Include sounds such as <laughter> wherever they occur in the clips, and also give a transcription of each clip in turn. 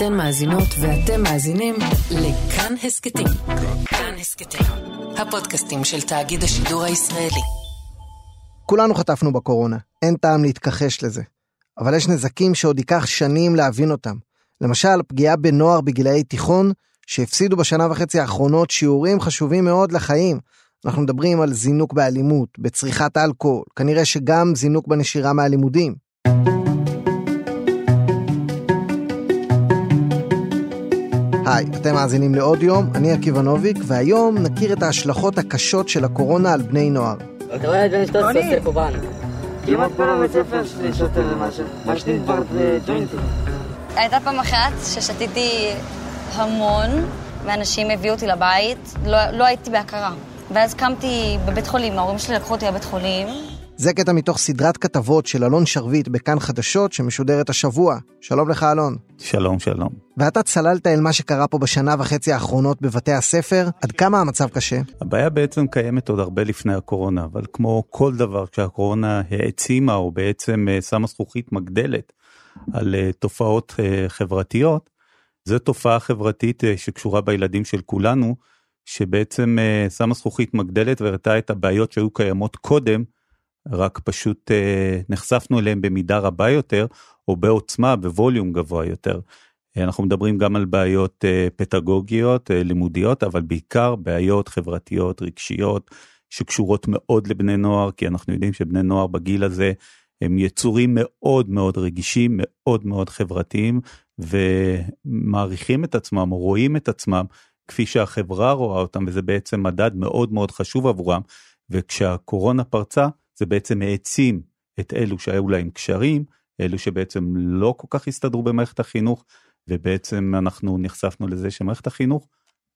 אתן מאזינות ואתם מאזינים לכאן הסכתים. כאן הסכתים, הפודקאסטים של תאגיד השידור הישראלי. כולנו חטפנו בקורונה, אין טעם להתכחש לזה. אבל יש נזקים שעוד ייקח שנים להבין אותם. למשל, פגיעה בנוער בגילאי תיכון, שהפסידו בשנה וחצי האחרונות שיעורים חשובים מאוד לחיים. אנחנו מדברים על זינוק באלימות, בצריכת אלכוהול, כנראה שגם זינוק בנשירה מהלימודים. היי, אתם מאזינים לעוד יום, אני עקיבא נוביק, והיום נכיר את ההשלכות הקשות של הקורונה על בני נוער. אתה רואה את בן 13 עושה פה בן. כמעט כל הבית ספר שלי שותה כבר ג'וינטים. הייתה פעם אחת ששתיתי המון, ואנשים הביאו אותי לבית, לא, לא הייתי בהכרה. ואז קמתי בבית חולים, ההורים שלי לקחו אותי לבית חולים. זה קטע מתוך סדרת כתבות של אלון שרביט בכאן חדשות שמשודרת השבוע. שלום לך אלון. שלום, שלום. ואתה צללת אל מה שקרה פה בשנה וחצי האחרונות בבתי הספר, עד כמה המצב קשה? הבעיה בעצם קיימת עוד הרבה לפני הקורונה, אבל כמו כל דבר כשהקורונה העצימה או בעצם אה, שמה זכוכית מגדלת על אה, תופעות אה, חברתיות, זו תופעה חברתית שקשורה בילדים של כולנו, שבעצם שמה זכוכית מגדלת והראתה את הבעיות שהיו קיימות קודם, רק פשוט אה, נחשפנו אליהם במידה רבה יותר, או בעוצמה, בווליום גבוה יותר. אנחנו מדברים גם על בעיות אה, פדגוגיות, אה, לימודיות, אבל בעיקר בעיות חברתיות, רגשיות, שקשורות מאוד לבני נוער, כי אנחנו יודעים שבני נוער בגיל הזה הם יצורים מאוד מאוד רגישים, מאוד מאוד חברתיים, ומעריכים את עצמם, או רואים את עצמם כפי שהחברה רואה אותם, וזה בעצם מדד מאוד מאוד חשוב עבורם. וכשהקורונה פרצה, זה בעצם העצים את אלו שהיו להם קשרים, אלו שבעצם לא כל כך הסתדרו במערכת החינוך, ובעצם אנחנו נחשפנו לזה שמערכת החינוך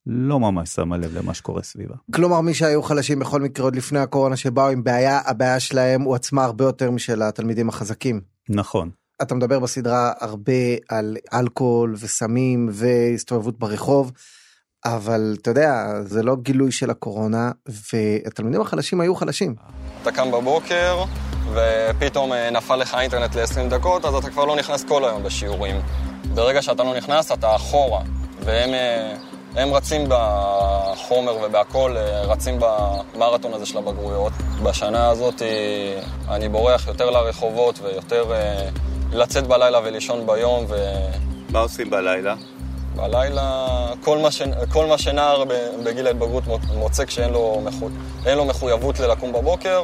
לא ממש שמה לב למה שקורה סביבה. כלומר מי שהיו חלשים בכל מקרה עוד לפני הקורונה שבאו עם בעיה, הבעיה שלהם הוא עצמה הרבה יותר משל התלמידים החזקים. נכון. אתה מדבר בסדרה הרבה על אלכוהול וסמים והסתובבות ברחוב. אבל אתה יודע, זה לא גילוי של הקורונה, והתלמידים החלשים היו חלשים. אתה קם בבוקר, ופתאום אה, נפל לך אינטרנט ל-20 דקות, אז אתה כבר לא נכנס כל היום בשיעורים. ברגע שאתה לא נכנס, אתה אחורה, והם אה, הם רצים בחומר ובהכול, אה, רצים במרתון הזה של הבגרויות. בשנה הזאת אני בורח יותר לרחובות ויותר לצאת בלילה ולישון ביום. ו... מה עושים בלילה? בלילה, כל מה, ש... כל מה שנער בגיל ההתבגרות מוצא כשאין לו, מחו... לו מחויבות ללקום בבוקר,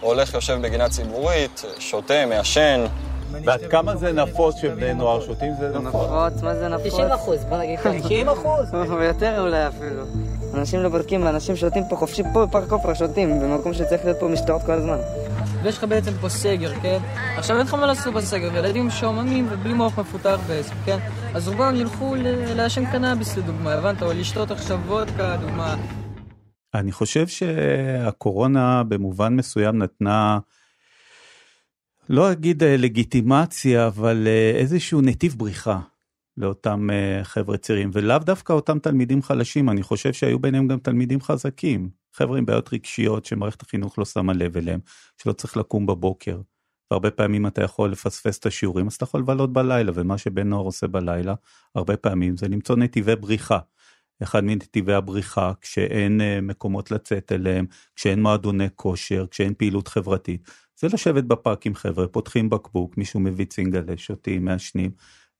הולך, יושב בגינה ציבורית, שותה, מעשן. ועד כמה זה נפוץ שבני נוער שותים? זה נפוץ. מה זה נפוץ? 90 אחוז, בוא נגיד 90 אחוז? <laughs> ויותר אולי אפילו. אנשים לא בודקים, אנשים שותים פה חופשי, פה בפארק קופרה שותים, במקום שצריך להיות פה משטרות כל הזמן. ויש לך בעצם פה סגר, כן? עכשיו אין לך מה לעשות בסגר, וילדים שועממים ובלי מוח מפותח בעצם, כן? אז רובם ילכו לעשן קנאביס לדוגמה, הבנת? או לשתות עכשיו וודקה, דוגמה. אני חושב שהקורונה במובן מסוים נתנה, לא אגיד אה, לגיטימציה, אבל אה, איזשהו נתיב בריחה לאותם אה, חבר'ה צעירים, ולאו דווקא אותם תלמידים חלשים, אני חושב שהיו ביניהם גם תלמידים חזקים, חבר'ה עם בעיות רגשיות שמערכת החינוך לא שמה לב אליהם, שלא צריך לקום בבוקר. והרבה פעמים אתה יכול לפספס את השיעורים, אז אתה יכול לבלות בלילה, ומה שבן נוער עושה בלילה, הרבה פעמים זה למצוא נתיבי בריחה. אחד מנתיבי הבריחה, כשאין uh, מקומות לצאת אליהם, כשאין מועדוני כושר, כשאין פעילות חברתית, זה לשבת בפארק עם חבר'ה, פותחים בקבוק, מישהו מביא צינגלה, שותים, מעשנים,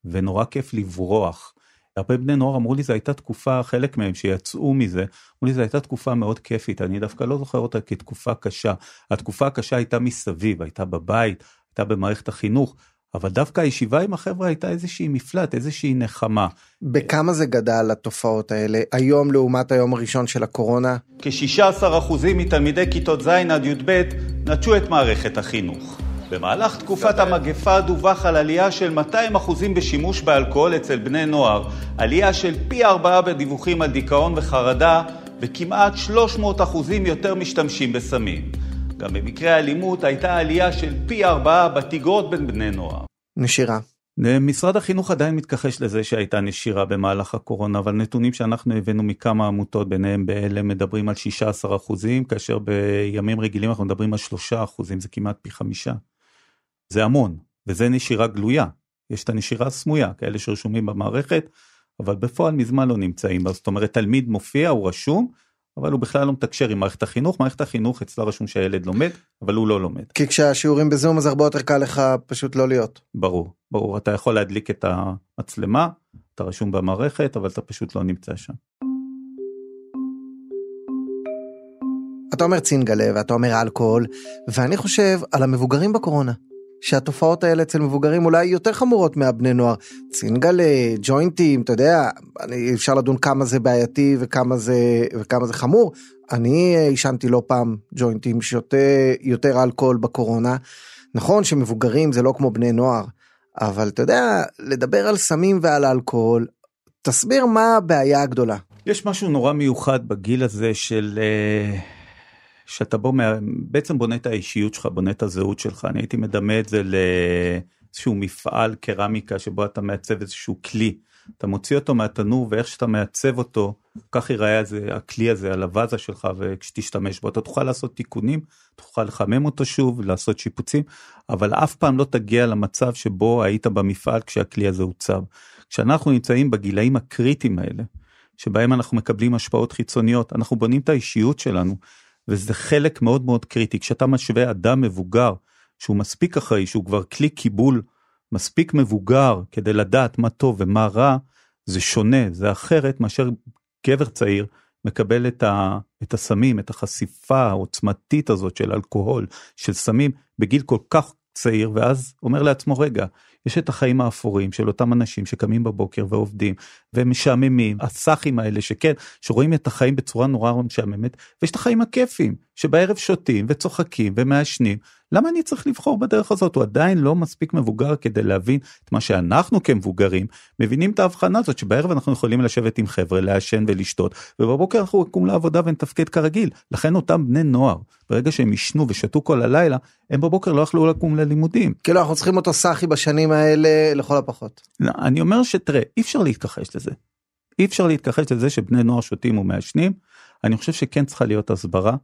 ונורא כיף לברוח. הרבה בני נוער אמרו לי זו הייתה תקופה, חלק מהם שיצאו מזה, אמרו לי זו הייתה תקופה מאוד כיפית, אני דווקא לא זוכר אותה כתקופה קשה. התקופה הקשה הייתה מסביב, הייתה בבית, הייתה במערכת החינוך, אבל דווקא הישיבה עם החבר'ה הייתה איזושהי מפלט, איזושהי נחמה. בכמה זה גדל התופעות האלה היום לעומת היום הראשון של הקורונה? כ-16% מתלמידי כיתות ז' עד י"ב נטשו את מערכת החינוך. במהלך תקופת המגפה דווח על עלייה של 200 אחוזים בשימוש באלכוהול אצל בני נוער, עלייה של פי ארבעה בדיווחים על דיכאון וחרדה, וכמעט 300 אחוזים יותר משתמשים בסמים. גם במקרה האלימות הייתה עלייה של פי ארבעה בתגרות בין בני נוער. נשירה. משרד החינוך עדיין מתכחש לזה שהייתה נשירה במהלך הקורונה, אבל נתונים שאנחנו הבאנו מכמה עמותות, ביניהם באלה מדברים על 16 אחוזים, כאשר בימים רגילים אנחנו מדברים על 3 אחוזים, זה כמעט פי חמישה. זה המון, וזה נשירה גלויה. יש את הנשירה הסמויה, כאלה שרשומים במערכת, אבל בפועל מזמן לא נמצאים, זאת אומרת תלמיד מופיע, הוא רשום, אבל הוא בכלל לא מתקשר עם מערכת החינוך, מערכת החינוך אצלה רשום שהילד לומד, אבל הוא לא לומד. כי כשהשיעורים בזום אז הרבה יותר קל לך פשוט לא להיות. ברור, ברור, אתה יכול להדליק את המצלמה, אתה רשום במערכת, אבל אתה פשוט לא נמצא שם. אתה אומר צינגלה ואתה אומר אלכוהול, ואני חושב על המבוגרים בקורונה. שהתופעות האלה אצל מבוגרים אולי יותר חמורות מהבני נוער. צינגלה, ג'וינטים, אתה יודע, אני, אפשר לדון כמה זה בעייתי וכמה זה, וכמה זה חמור. אני עישנתי לא פעם ג'וינטים, שותה יותר אלכוהול בקורונה. נכון שמבוגרים זה לא כמו בני נוער, אבל אתה יודע, לדבר על סמים ועל אלכוהול, תסביר מה הבעיה הגדולה. יש משהו נורא מיוחד בגיל הזה של... Uh... שאתה בוא, בעצם בונה את האישיות שלך, בונה את הזהות שלך, אני הייתי מדמה את זה לאיזשהו מפעל קרמיקה שבו אתה מעצב איזשהו כלי, אתה מוציא אותו מהתנור ואיך שאתה מעצב אותו, כך ייראה הזה, הכלי הזה על הוואזה שלך וכשתשתמש בו, אתה תוכל לעשות תיקונים, תוכל לחמם אותו שוב, לעשות שיפוצים, אבל אף פעם לא תגיע למצב שבו היית במפעל כשהכלי הזה הוצב. כשאנחנו נמצאים בגילאים הקריטיים האלה, שבהם אנחנו מקבלים השפעות חיצוניות, אנחנו בונים את האישיות שלנו. וזה חלק מאוד מאוד קריטי. כשאתה משווה אדם מבוגר, שהוא מספיק אחראי, שהוא כבר כלי קיבול מספיק מבוגר כדי לדעת מה טוב ומה רע, זה שונה, זה אחרת מאשר גבר צעיר מקבל את, ה, את הסמים, את החשיפה העוצמתית הזאת של אלכוהול, של סמים, בגיל כל כך צעיר, ואז אומר לעצמו, רגע, יש את החיים האפורים של אותם אנשים שקמים בבוקר ועובדים ומשעממים, הסאחים האלה שכן, שרואים את החיים בצורה נורא משעממת, ויש את החיים הכיפים, שבערב שותים וצוחקים ומעשנים. למה אני צריך לבחור בדרך הזאת? הוא עדיין לא מספיק מבוגר כדי להבין את מה שאנחנו כמבוגרים מבינים את ההבחנה הזאת שבערב אנחנו יכולים לשבת עם חבר'ה, לעשן ולשתות, ובבוקר אנחנו נקום לעבודה ונתפקד כרגיל. לכן אותם בני נוער, ברגע שהם ישנו ושתו כל הלילה, הם בבוקר לא יכלו לקום ללימודים. כאילו אנחנו צריכים אותו סאחי בשנים האלה לכל הפחות. לא, אני אומר שתראה, אי אפשר להתכחש לזה. אי אפשר להתכחש לזה שבני נוער שותים ומעשנים. אני חושב שכן צריכה להיות הסברה.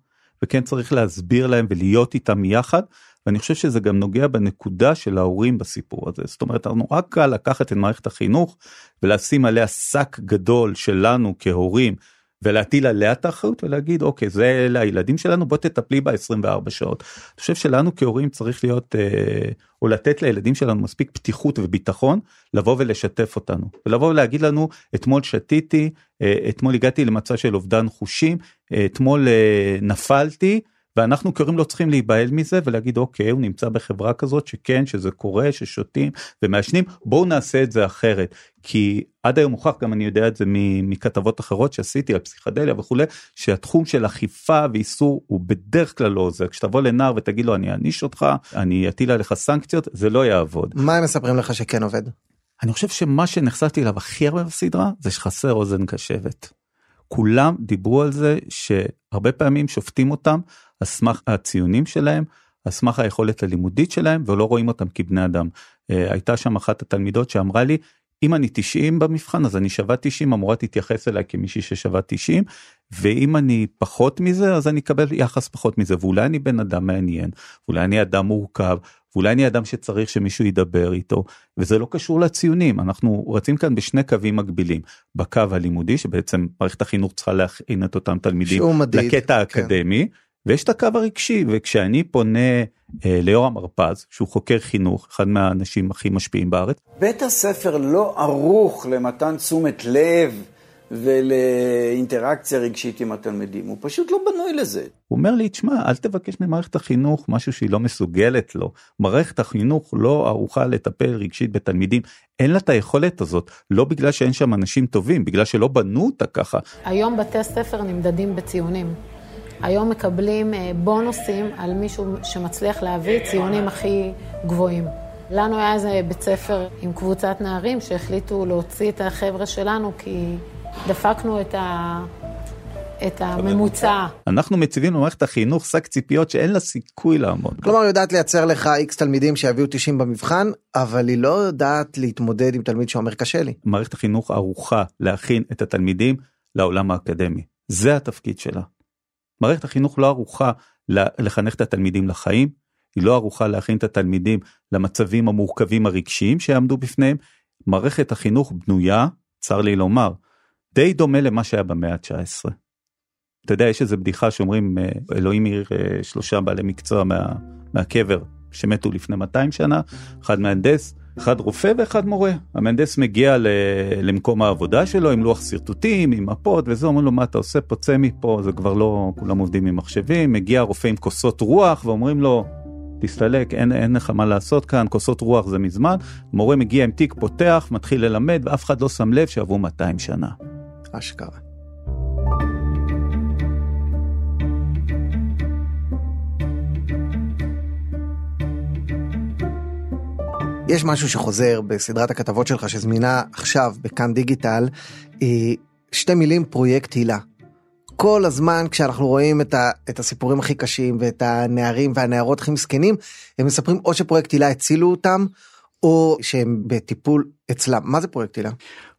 וכן צריך להסביר להם ולהיות איתם יחד. ואני חושב שזה גם נוגע בנקודה של ההורים בסיפור הזה. זאת אומרת, נורא קל לקחת את מערכת החינוך ולשים עליה שק גדול שלנו כהורים ולהטיל עליה את האחריות ולהגיד אוקיי זה אלה הילדים שלנו בוא תטפלי ב-24 שעות. אני חושב שלנו כהורים צריך להיות אה, או לתת לילדים שלנו מספיק פתיחות וביטחון לבוא ולשתף אותנו ולבוא ולהגיד לנו אתמול שתיתי אה, אתמול הגעתי למצב של אובדן חושים אה, אתמול אה, נפלתי. ואנחנו כהורים לא צריכים להיבהל מזה ולהגיד אוקיי הוא נמצא בחברה כזאת שכן שזה קורה ששותים ומעשנים בואו נעשה את זה אחרת כי עד היום הוכח גם אני יודע את זה מכתבות אחרות שעשיתי על פסיכדליה וכולי שהתחום של אכיפה ואיסור הוא בדרך כלל לא עוזר כשתבוא לנער ותגיד לו אני אעניש אותך אני אטיל עליך סנקציות זה לא יעבוד. מה הם מספרים לך שכן עובד? אני חושב שמה שנחשפתי אליו הכי הרבה בסדרה זה שחסר אוזן קשבת. כולם דיברו על זה שהרבה פעמים שופטים אותם על סמך הציונים שלהם, על סמך היכולת הלימודית שלהם ולא רואים אותם כבני אדם. אה, הייתה שם אחת התלמידות שאמרה לי אם אני 90 במבחן אז אני שווה 90 המורה תתייחס אליי כמישהי ששווה 90 ואם אני פחות מזה אז אני אקבל יחס פחות מזה ואולי אני בן אדם מעניין אולי אני אדם מורכב ואולי אני אדם שצריך שמישהו ידבר איתו וזה לא קשור לציונים אנחנו רצים כאן בשני קווים מקבילים בקו הלימודי שבעצם מערכת החינוך צריכה להכין את אותם תלמידים לקטע האקדמי. כן. ויש את הקו הרגשי וכשאני פונה אה, ליורם הרפז שהוא חוקר חינוך אחד מהאנשים הכי משפיעים בארץ. בית הספר לא ערוך למתן תשומת לב ולאינטראקציה רגשית עם התלמידים הוא פשוט לא בנוי לזה. הוא אומר לי תשמע אל תבקש ממערכת החינוך משהו שהיא לא מסוגלת לו מערכת החינוך לא ערוכה לטפל רגשית בתלמידים אין לה את היכולת הזאת לא בגלל שאין שם אנשים טובים בגלל שלא בנו אותה ככה. היום בתי ספר נמדדים בציונים. היום מקבלים אה, בונוסים על מישהו שמצליח להביא ציונים הכי גבוהים. לנו היה איזה בית ספר עם קבוצת נערים שהחליטו להוציא את החבר'ה שלנו כי דפקנו את, ה... את הממוצע. אנחנו מציבים למערכת החינוך שק ציפיות שאין לה סיכוי לעמוד. כלומר היא יודעת לייצר לך איקס תלמידים שיביאו 90 במבחן אבל היא לא יודעת להתמודד עם תלמיד שאומר קשה לי. מערכת החינוך ערוכה להכין את התלמידים לעולם האקדמי. זה התפקיד שלה. מערכת החינוך לא ערוכה לחנך את התלמידים לחיים, היא לא ערוכה להכין את התלמידים למצבים המורכבים הרגשיים שיעמדו בפניהם. מערכת החינוך בנויה, צר לי לומר, די דומה למה שהיה במאה ה-19. אתה יודע, יש איזה בדיחה שאומרים, אה, אלוהים העיר אה, שלושה בעלי מקצוע מה, מהקבר שמתו לפני 200 שנה, אחד מהנדס, אחד רופא ואחד מורה. המהנדס מגיע למקום העבודה שלו עם לוח שרטוטים, עם מפות וזה, אומרים לו מה אתה עושה פה, צא מפה, זה כבר לא, כולם עובדים עם מחשבים, מגיע הרופא עם כוסות רוח ואומרים לו, תסתלק, אין, אין לך מה לעשות כאן, כוסות רוח זה מזמן. מורה מגיע עם תיק, פותח, מתחיל ללמד, ואף אחד לא שם לב שעברו 200 שנה. אשכרה. יש משהו שחוזר בסדרת הכתבות שלך שזמינה עכשיו בכאן דיגיטל, שתי מילים פרויקט הילה. כל הזמן כשאנחנו רואים את, ה, את הסיפורים הכי קשים ואת הנערים והנערות הכי מסכנים, הם מספרים או שפרויקט הילה הצילו אותם, או שהם בטיפול אצלם. מה זה פרויקט הילה?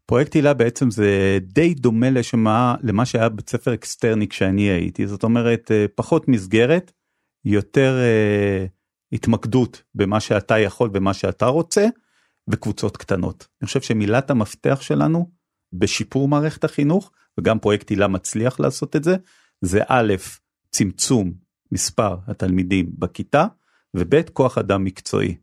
פרויקט הילה בעצם זה די דומה לשמה, למה שהיה בית ספר אקסטרני כשאני הייתי, זאת אומרת אה, פחות מסגרת, יותר אה, התמקדות במה שאתה יכול ומה שאתה רוצה, וקבוצות קטנות. אני חושב שמילת המפתח שלנו בשיפור מערכת החינוך וגם פרויקט הילה מצליח לעשות את זה, זה א', צמצום מספר התלמידים בכיתה, וב', כוח אדם מקצועי.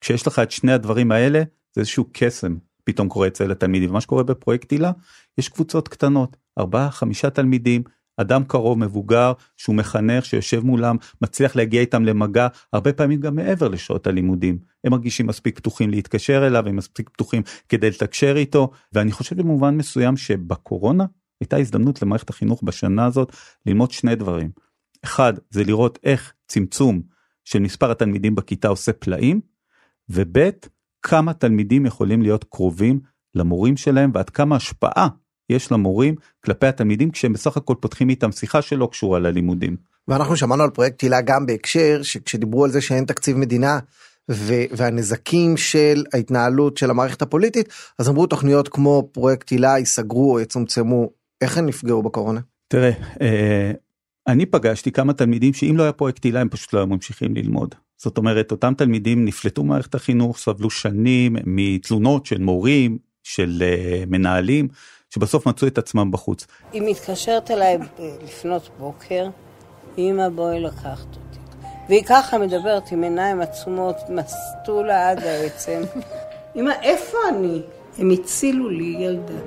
כשיש לך את שני הדברים האלה, זה איזשהו קסם פתאום קורה אצל התלמידים. ומה שקורה בפרויקט הילה, יש קבוצות קטנות, ארבעה, חמישה תלמידים, אדם קרוב מבוגר שהוא מחנך שיושב מולם מצליח להגיע איתם למגע הרבה פעמים גם מעבר לשעות הלימודים הם מרגישים מספיק פתוחים להתקשר אליו הם מספיק פתוחים כדי לתקשר איתו ואני חושב במובן מסוים שבקורונה הייתה הזדמנות למערכת החינוך בשנה הזאת ללמוד שני דברים. אחד זה לראות איך צמצום של מספר התלמידים בכיתה עושה פלאים, וב' כמה תלמידים יכולים להיות קרובים למורים שלהם ועד כמה השפעה יש למורים כלפי התלמידים כשהם בסך הכל פותחים איתם שיחה שלא קשורה ללימודים. ואנחנו שמענו על פרויקט הילה גם בהקשר שכשדיברו על זה שאין תקציב מדינה ו- והנזקים של ההתנהלות של המערכת הפוליטית אז אמרו תוכניות כמו פרויקט הילה ייסגרו או יצומצמו איך הם נפגעו בקורונה? תראה, אה, אני פגשתי כמה תלמידים שאם לא היה פרויקט הילה הם פשוט לא היו ממשיכים ללמוד. זאת אומרת אותם תלמידים נפלטו ממערכת החינוך סבלו שנים מתלונות של מורים של uh, מנהלים שבסוף מצאו את עצמם בחוץ. היא מתקשרת אליי לפנות בוקר, אמא בואי לקחת אותי. והיא ככה מדברת עם עיניים עצומות, מסטולה עד העצם. <laughs> אמא איפה אני? הם הצילו לי ילדה.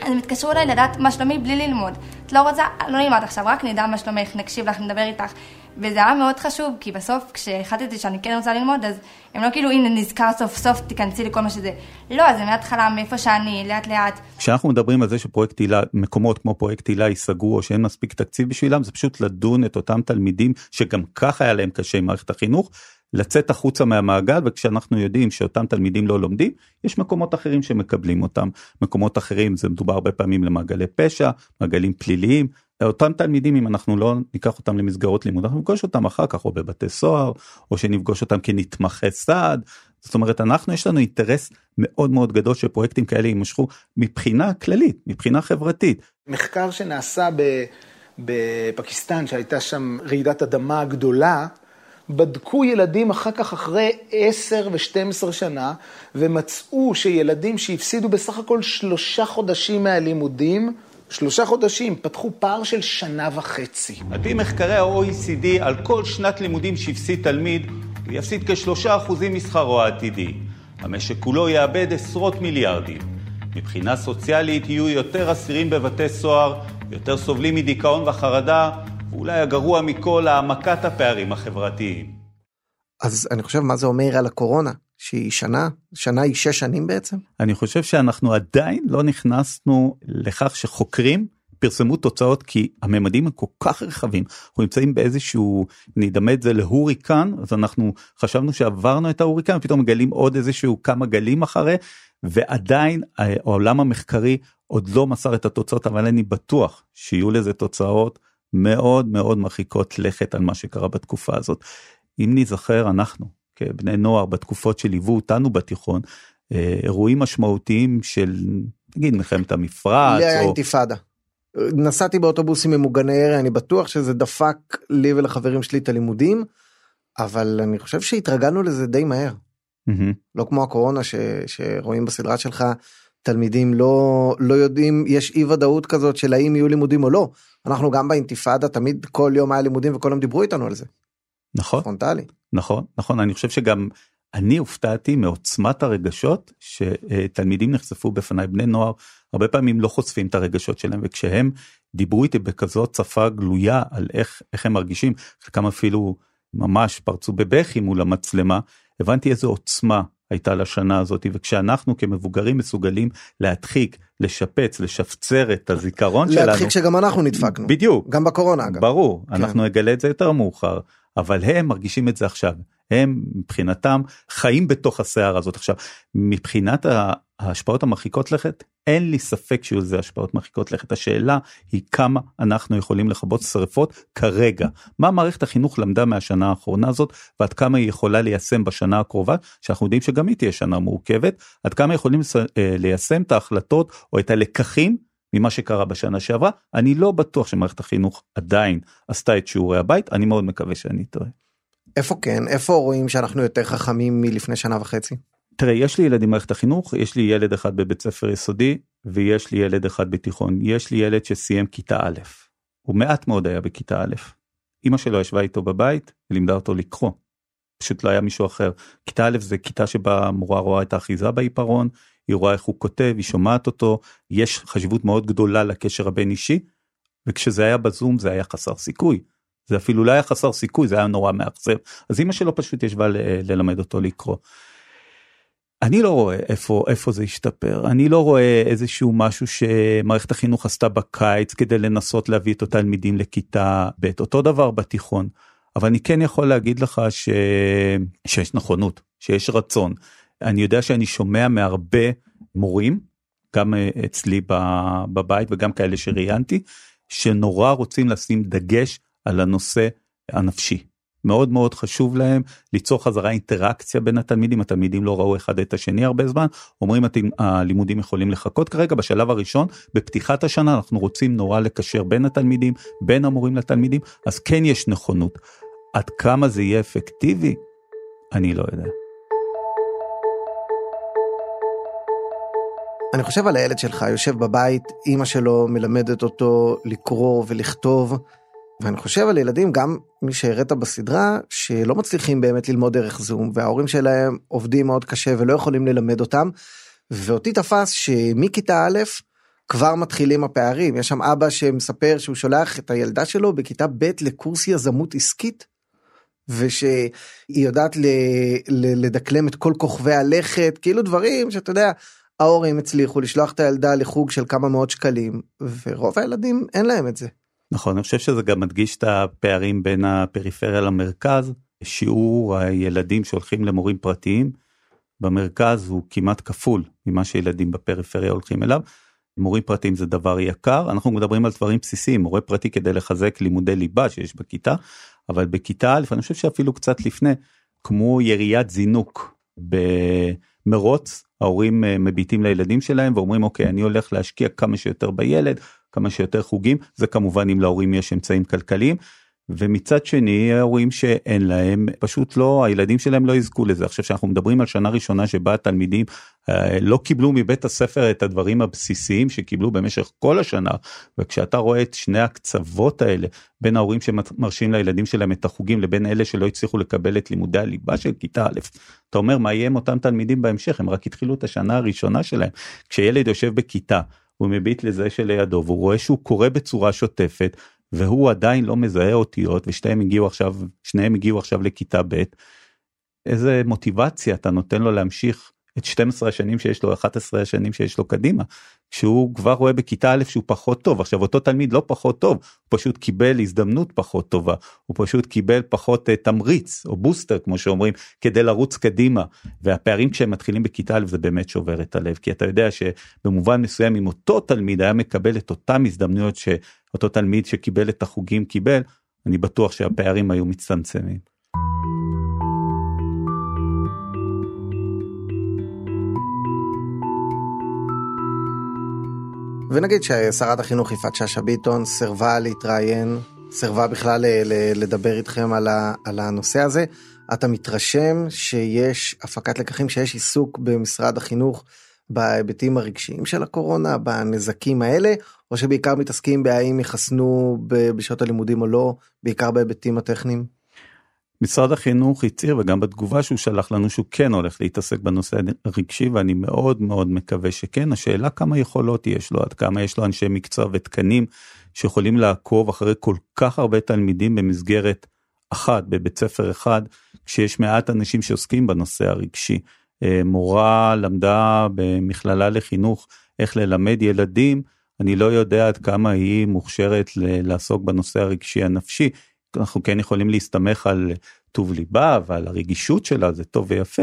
אז הם התקשרו אליי לדעת מה שלומי בלי ללמוד. את לא רוצה, לא נלמד עכשיו, רק נדע מה שלומך, נקשיב לך, נדבר איתך. וזה היה מאוד חשוב, כי בסוף כשהחלטתי שאני כן רוצה ללמוד, אז הם לא כאילו, הנה נזכר סוף סוף, תיכנסי לכל מה שזה. לא, זה מההתחלה, מאיפה שאני, לאט לאט. כשאנחנו מדברים על זה שפרויקט הילה, מקומות כמו פרויקט הילה ייסגרו, או שאין מספיק תקציב בשבילם, זה פשוט לדון את אותם תלמידים, שגם ככה היה להם קשה עם מערכת החינוך, לצאת החוצה מהמעגל וכשאנחנו יודעים שאותם תלמידים לא לומדים יש מקומות אחרים שמקבלים אותם מקומות אחרים זה מדובר הרבה פעמים למעגלי פשע מעגלים פליליים אותם תלמידים אם אנחנו לא ניקח אותם למסגרות לימוד אנחנו נפגוש אותם אחר כך או בבתי סוהר או שנפגוש אותם כנתמכי סעד זאת אומרת אנחנו יש לנו אינטרס מאוד מאוד גדול שפרויקטים כאלה יימשכו מבחינה כללית מבחינה חברתית. מחקר שנעשה בפקיסטן שהייתה שם רעידת אדמה גדולה בדקו ילדים אחר כך אחרי 10 ו-12 שנה, ומצאו שילדים שהפסידו בסך הכל שלושה חודשים מהלימודים, שלושה חודשים, פתחו פער של שנה וחצי. על פי מחקרי ה-OECD, על כל שנת לימודים שהפסיד תלמיד, הוא יפסיד כשלושה אחוזים משכרו העתידי. המשק כולו יאבד עשרות מיליארדים. מבחינה סוציאלית יהיו יותר אסירים בבתי סוהר, יותר סובלים מדיכאון וחרדה, ואולי הגרוע מכל, העמקת הפערים החברתיים. אז אני חושב מה זה אומר על הקורונה, שהיא שנה, שנה היא שש שנים בעצם? אני חושב שאנחנו עדיין לא נכנסנו לכך שחוקרים פרסמו תוצאות כי הממדים הם כל כך רחבים אנחנו נמצאים באיזשהו נדמה את זה להוריקן אז אנחנו חשבנו שעברנו את ההוריקן ופתאום מגלים עוד איזשהו כמה גלים אחרי ועדיין העולם המחקרי עוד לא מסר את התוצאות אבל אני בטוח שיהיו לזה תוצאות מאוד מאוד מרחיקות לכת על מה שקרה בתקופה הזאת. אם נזכר אנחנו כבני נוער בתקופות שליוו אותנו בתיכון אה, אירועים משמעותיים של נגיד מלחמת המפרץ. לי היה או... אינתיפאדה. נסעתי באוטובוסים ממוגני ירי אני בטוח שזה דפק לי ולחברים שלי את הלימודים. אבל אני חושב שהתרגלנו לזה די מהר. מהמם. לא כמו הקורונה ש, שרואים בסדרה שלך, תלמידים לא, לא יודעים, יש אי ודאות כזאת של האם יהיו לימודים או לא. אנחנו גם באינתיפאדה תמיד כל יום היה לימודים וכל יום דיברו איתנו על זה. נכון. פרונטלי. נכון, נכון, אני חושב שגם אני הופתעתי מעוצמת הרגשות שתלמידים נחשפו בפניי, בני נוער הרבה פעמים לא חושפים את הרגשות שלהם, וכשהם דיברו איתי בכזאת שפה גלויה על איך, איך הם מרגישים, חלקם אפילו ממש פרצו בבכי מול המצלמה, הבנתי איזו עוצמה הייתה לשנה הזאת, וכשאנחנו כמבוגרים מסוגלים להדחיק, לשפץ, לשפצר את הזיכרון שלנו, להדחיק שגם אנחנו נדפקנו. בדיוק, גם בקורונה אגב. ברור, כן. אנחנו נגלה את זה יותר מאוחר, אבל הם מרגישים את זה עכשיו. הם מבחינתם חיים בתוך הסערה הזאת עכשיו. מבחינת ההשפעות המרחיקות לכת אין לי ספק שיהיו לזה השפעות מרחיקות לכת. השאלה היא כמה אנחנו יכולים לכבות שרפות כרגע. מה מערכת החינוך למדה מהשנה האחרונה הזאת ועד כמה היא יכולה ליישם בשנה הקרובה שאנחנו יודעים שגם היא תהיה שנה מורכבת עד כמה יכולים אה, ליישם את ההחלטות או את הלקחים ממה שקרה בשנה שעברה אני לא בטוח שמערכת החינוך עדיין עשתה את שיעורי הבית אני מאוד מקווה שאני טועה. איפה כן? איפה רואים שאנחנו יותר חכמים מלפני שנה וחצי? תראה יש לי ילד במערכת החינוך יש לי ילד אחד בבית ספר יסודי ויש לי ילד אחד בתיכון יש לי ילד שסיים כיתה א' הוא מעט מאוד היה בכיתה א' אמא שלו ישבה איתו בבית ולימדה אותו לקרוא. פשוט לא היה מישהו אחר כיתה א' זה כיתה שבה המורה רואה את האחיזה בעיפרון היא רואה איך הוא כותב היא שומעת אותו יש חשיבות מאוד גדולה לקשר הבין אישי וכשזה היה בזום זה היה חסר סיכוי. זה אפילו לא היה חסר סיכוי זה היה נורא מאכזב. אז אמא שלו פשוט ישבה ל- ללמד אותו לקרוא. אני לא רואה איפה איפה זה השתפר. אני לא רואה איזשהו משהו שמערכת החינוך עשתה בקיץ כדי לנסות להביא את התלמידים לכיתה ב' אותו דבר בתיכון. אבל אני כן יכול להגיד לך ש... שיש נכונות שיש רצון אני יודע שאני שומע מהרבה מורים גם אה, אצלי בבית וגם כאלה שראיינתי שנורא רוצים לשים דגש על הנושא הנפשי. מאוד מאוד חשוב להם ליצור חזרה אינטראקציה בין התלמידים התלמידים לא ראו אחד את השני הרבה זמן אומרים "הת- הלימודים יכולים לחכות כרגע בשלב הראשון בפתיחת השנה אנחנו רוצים נורא לקשר בין התלמידים בין המורים לתלמידים אז כן יש נכונות עד כמה זה יהיה אפקטיבי אני לא יודע. אני חושב על הילד שלך יושב בבית אמא שלו מלמדת אותו לקרוא ולכתוב ואני חושב על ילדים גם מי שהראית בסדרה שלא מצליחים באמת ללמוד דרך זום וההורים שלהם עובדים מאוד קשה ולא יכולים ללמד אותם. ואותי תפס שמכיתה א' כבר מתחילים הפערים יש שם אבא שמספר שהוא שולח את הילדה שלו בכיתה ב' לקורס יזמות עסקית. ושהיא יודעת ל, ל, לדקלם את כל כוכבי הלכת כאילו דברים שאתה יודע ההורים הצליחו לשלוח את הילדה לחוג של כמה מאות שקלים ורוב הילדים אין להם את זה. נכון אני חושב שזה גם מדגיש את הפערים בין הפריפריה למרכז שיעור הילדים שהולכים למורים פרטיים במרכז הוא כמעט כפול ממה שילדים בפריפריה הולכים אליו. מורים פרטיים זה דבר יקר אנחנו מדברים על דברים בסיסיים מורה פרטי כדי לחזק לימודי ליבה שיש בכיתה אבל בכיתה א' אני חושב שאפילו קצת לפני כמו יריית זינוק במרוץ ההורים אה, מביטים לילדים שלהם ואומרים אוקיי אני הולך להשקיע כמה שיותר בילד כמה שיותר חוגים. זה כמובן אם להורים יש אמצעים כלכליים ומצד שני ההורים שאין להם פשוט לא הילדים שלהם לא יזכו לזה. עכשיו שאנחנו מדברים על שנה ראשונה שבה התלמידים אה, לא קיבלו מבית הספר את הדברים הבסיסיים שקיבלו במשך כל השנה וכשאתה רואה את שני הקצוות האלה בין ההורים שמרשים לילדים שלהם את החוגים לבין אלה שלא הצליחו לקבל את לימודי הליבה של כיתה א' אתה אומר מה יהיה עם אותם תלמידים בהמשך? הם רק התחילו את השנה הראשונה שלהם. כשילד יושב בכיתה הוא מביט לזה שלידו והוא רואה שהוא קורא בצורה שוטפת והוא עדיין לא מזהה אותיות ושניהם הגיעו עכשיו שניהם הגיעו עכשיו לכיתה ב' איזה מוטיבציה אתה נותן לו להמשיך את 12 השנים שיש לו 11 השנים שיש לו קדימה שהוא כבר רואה בכיתה א' שהוא פחות טוב. עכשיו אותו תלמיד לא פחות טוב הוא פשוט קיבל הזדמנות פחות טובה הוא פשוט קיבל פחות uh, תמריץ או בוסטר כמו שאומרים כדי לרוץ קדימה. והפערים כשהם מתחילים בכיתה א' זה באמת שובר את הלב כי אתה יודע שבמובן מסוים אם אותו תלמיד היה מקבל את אותם הזדמנויות שאותו תלמיד שקיבל את החוגים קיבל אני בטוח שהפערים היו מצטמצמים. ונגיד ששרת החינוך יפעת שאשא ביטון סירבה להתראיין, סירבה בכלל לדבר איתכם על, ה- על הנושא הזה, אתה מתרשם שיש הפקת לקחים, שיש עיסוק במשרד החינוך בהיבטים הרגשיים של הקורונה, בנזקים האלה, או שבעיקר מתעסקים בהאם יחסנו בשעות הלימודים או לא, בעיקר בהיבטים הטכניים? משרד החינוך הצהיר וגם בתגובה שהוא שלח לנו שהוא כן הולך להתעסק בנושא הרגשי ואני מאוד מאוד מקווה שכן השאלה כמה יכולות יש לו עד כמה יש לו אנשי מקצוע ותקנים שיכולים לעקוב אחרי כל כך הרבה תלמידים במסגרת אחת בבית ספר אחד כשיש מעט אנשים שעוסקים בנושא הרגשי. אה, מורה למדה במכללה לחינוך איך ללמד ילדים אני לא יודע עד כמה היא מוכשרת לעסוק בנושא הרגשי הנפשי אנחנו כן יכולים להסתמך על טוב ליבה ועל הרגישות שלה זה טוב ויפה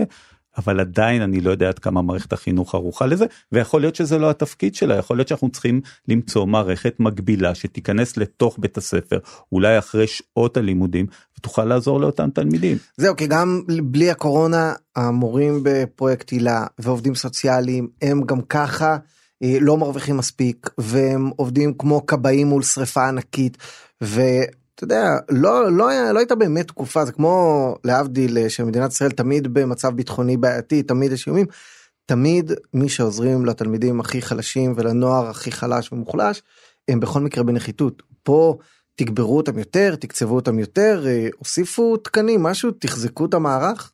אבל עדיין אני לא יודע עד כמה מערכת החינוך ערוכה לזה ויכול להיות שזה לא התפקיד שלה יכול להיות שאנחנו צריכים למצוא מערכת מקבילה שתיכנס לתוך בית הספר אולי אחרי שעות הלימודים ותוכל לעזור לאותם תלמידים. זהו כי גם בלי הקורונה המורים בפרויקט הילה ועובדים סוציאליים הם גם ככה לא מרוויחים מספיק והם עובדים כמו כבאים מול שריפה ענקית. ו... אתה יודע, לא, לא, לא הייתה באמת תקופה, זה כמו להבדיל שמדינת ישראל תמיד במצב ביטחוני בעייתי, תמיד יש איומים, תמיד מי שעוזרים לתלמידים הכי חלשים ולנוער הכי חלש ומוחלש, הם בכל מקרה בנחיתות. פה תגברו אותם יותר, תקצבו אותם יותר, אה, הוסיפו תקנים, משהו, תחזקו את המערך.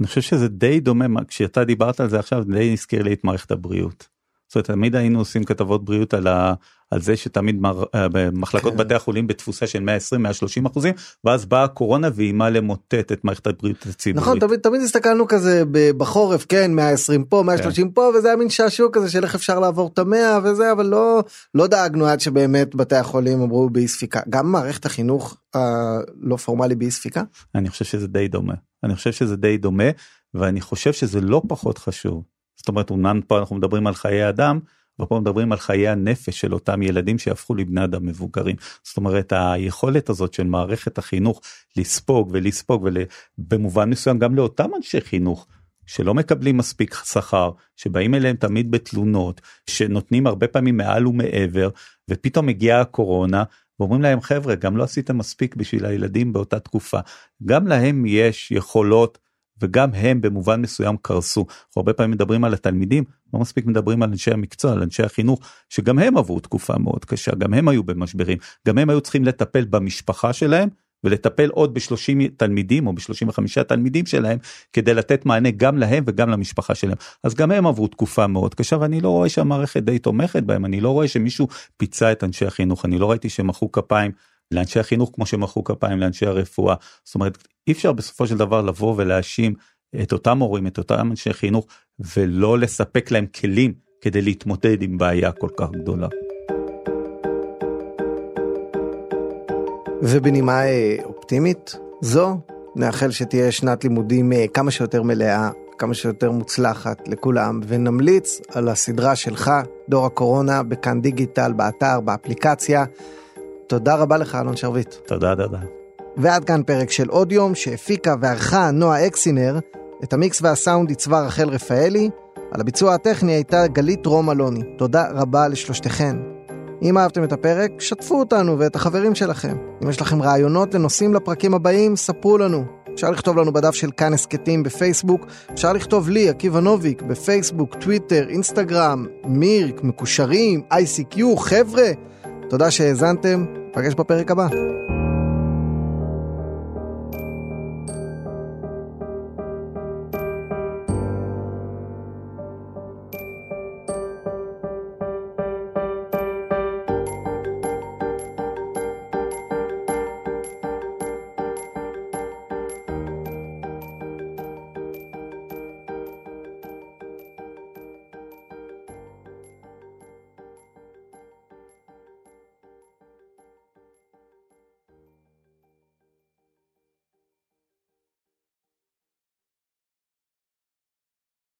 אני חושב שזה די דומה, כשאתה דיברת על זה עכשיו, די הזכיר לי את מערכת הבריאות. זאת אומרת, תמיד היינו עושים כתבות בריאות על, ה, על זה שתמיד מר, אה, במחלקות כן. בתי החולים בתפוסה של 120-130 אחוזים, ואז באה הקורונה ואיימה למוטט את מערכת הבריאות הציבורית. נכון, תמיד, תמיד הסתכלנו כזה בחורף, כן, 120 פה, 130 כן. פה, וזה היה מין שעשוע כזה של איך אפשר לעבור את המאה וזה, אבל לא, לא דאגנו עד שבאמת בתי החולים אמרו באי ספיקה. גם מערכת החינוך הלא פורמלי באי ספיקה? אני חושב שזה די דומה. אני חושב שזה די דומה, ואני חושב שזה לא פחות חשוב. זאת אומרת אומנם פה אנחנו מדברים על חיי אדם ופה מדברים על חיי הנפש של אותם ילדים שהפכו לבני אדם מבוגרים. זאת אומרת היכולת הזאת של מערכת החינוך לספוג ולספוג ובמובן מסוים גם לאותם אנשי חינוך שלא מקבלים מספיק שכר שבאים אליהם תמיד בתלונות שנותנים הרבה פעמים מעל ומעבר ופתאום מגיעה הקורונה ואומרים להם חבר'ה גם לא עשיתם מספיק בשביל הילדים באותה תקופה גם להם יש יכולות וגם הם במובן מסוים קרסו. אנחנו הרבה פעמים מדברים על התלמידים, לא מספיק מדברים על אנשי המקצוע, על אנשי החינוך, שגם הם עברו תקופה מאוד קשה, גם הם היו במשברים, גם הם היו צריכים לטפל במשפחה שלהם ולטפל עוד ב-30 תלמידים או ב-35 תלמידים שלהם כדי לתת מענה גם להם וגם למשפחה שלהם. אז גם הם עברו תקופה מאוד קשה ואני לא רואה שהמערכת די תומכת בהם, אני לא רואה שמישהו פיצה את אנשי החינוך, אני לא ראיתי שמחאו כפיים לאנשי החינוך כמו שמחאו כפיים לאנשי הרפואה. זאת אומרת אי אפשר בסופו של דבר לבוא ולהאשים את אותם הורים את אותם אנשי חינוך ולא לספק להם כלים כדי להתמודד עם בעיה כל כך גדולה. ובנימה אה, אופטימית זו נאחל שתהיה שנת לימודים אה, כמה שיותר מלאה כמה שיותר מוצלחת לכולם ונמליץ על הסדרה שלך דור הקורונה בכאן דיגיטל באתר באפליקציה. תודה רבה לך אלון שרביט. תודה תודה. ועד כאן פרק של עוד יום שהפיקה וערכה נועה אקסינר, את המיקס והסאונד עיצבה רחל רפאלי, על הביצוע הטכני הייתה גלית רום אלוני. תודה רבה לשלושתכן. אם אהבתם את הפרק, שתפו אותנו ואת החברים שלכם. אם יש לכם רעיונות לנושאים לפרקים הבאים, ספרו לנו. אפשר לכתוב לנו בדף של כאן הסכתים בפייסבוק, אפשר לכתוב לי, עקיבא נוביק, בפייסבוק, טוויטר, אינסטגרם, מירק, מקושרים, ICQ, חבר'ה. תודה שהאזנתם, נפגש בפרק הבא.